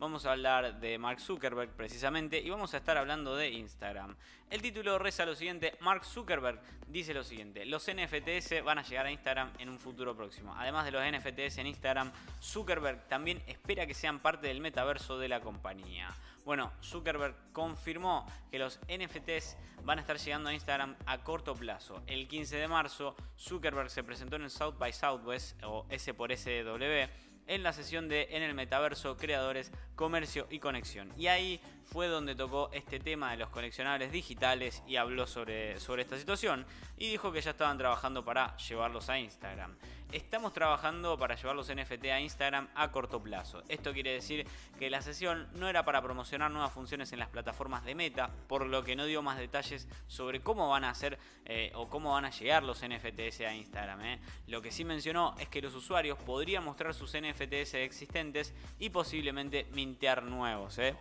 vamos a hablar de Mark Zuckerberg precisamente y vamos a estar hablando de Instagram. El título reza lo siguiente, Mark Zuckerberg dice lo siguiente, los NFTs van a llegar a Instagram en un futuro próximo. Además de los NFTs en Instagram, Zuckerberg también espera que sean parte del metaverso de la compañía. Bueno, Zuckerberg confirmó que los NFTs van a estar llegando a Instagram a corto plazo. El 15 de marzo, Zuckerberg se presentó en el South by Southwest o S por SW en la sesión de En el Metaverso, Creadores, Comercio y Conexión. Y ahí fue donde tocó este tema de los coleccionables digitales y habló sobre, sobre esta situación y dijo que ya estaban trabajando para llevarlos a Instagram. Estamos trabajando para llevar los NFT a Instagram a corto plazo. Esto quiere decir que la sesión no era para promocionar nuevas funciones en las plataformas de Meta, por lo que no dio más detalles sobre cómo van a hacer eh, o cómo van a llegar los NFTs a Instagram. Eh. Lo que sí mencionó es que los usuarios podrían mostrar sus Existentes y posiblemente mintear nuevos. Eh.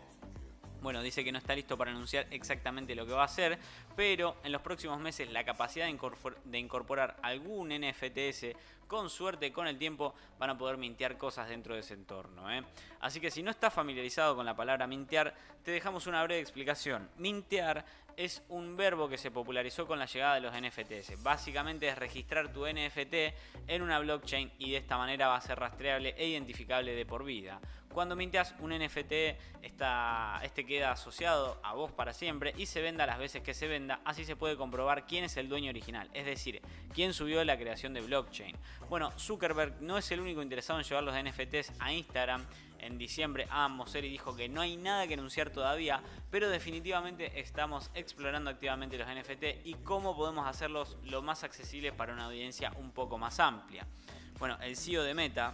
Bueno, dice que no está listo para anunciar exactamente lo que va a hacer, pero en los próximos meses la capacidad de incorporar algún NFTs, con suerte, con el tiempo, van a poder mintear cosas dentro de ese entorno. ¿eh? Así que si no estás familiarizado con la palabra mintear, te dejamos una breve explicación. Mintear es un verbo que se popularizó con la llegada de los NFTs. Básicamente es registrar tu NFT en una blockchain y de esta manera va a ser rastreable e identificable de por vida. Cuando minteas un NFT, este queda asociado a vos para siempre y se venda las veces que se venda, así se puede comprobar quién es el dueño original, es decir, quién subió la creación de blockchain. Bueno, Zuckerberg no es el único interesado en llevar los NFTs a Instagram. En diciembre, Adam Mosseri dijo que no hay nada que anunciar todavía, pero definitivamente estamos explorando activamente los NFT y cómo podemos hacerlos lo más accesibles para una audiencia un poco más amplia. Bueno, el CEO de Meta,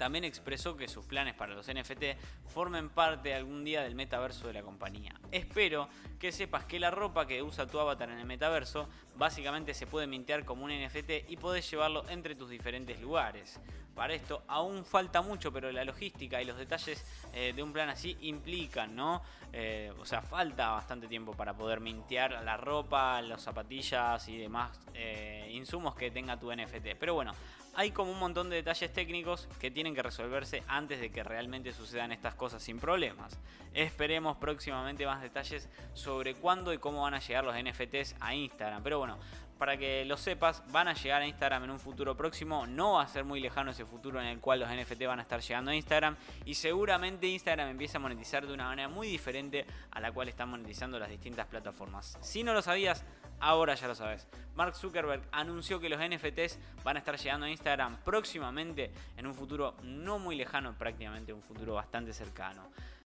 también expresó que sus planes para los NFT formen parte algún día del metaverso de la compañía. Espero que sepas que la ropa que usa tu avatar en el metaverso básicamente se puede mintear como un NFT y podés llevarlo entre tus diferentes lugares. Para esto aún falta mucho, pero la logística y los detalles eh, de un plan así implican, ¿no? Eh, o sea, falta bastante tiempo para poder mintear la ropa, las zapatillas y demás eh, insumos que tenga tu NFT. Pero bueno, hay como un montón de detalles técnicos que tienen que resolverse antes de que realmente sucedan estas cosas sin problemas. Esperemos próximamente más detalles sobre cuándo y cómo van a llegar los NFTs a Instagram. Pero bueno, para que lo sepas, van a llegar a Instagram en un futuro próximo. No va a ser muy lejano ese futuro en el cual los NFT van a estar llegando a Instagram. Y seguramente Instagram empieza a monetizar de una manera muy diferente a la cual están monetizando las distintas plataformas. Si no lo sabías, ahora ya lo sabes. Mark Zuckerberg anunció que los NFTs van a estar llegando a Instagram próximamente en un futuro no muy lejano, prácticamente un futuro bastante cercano.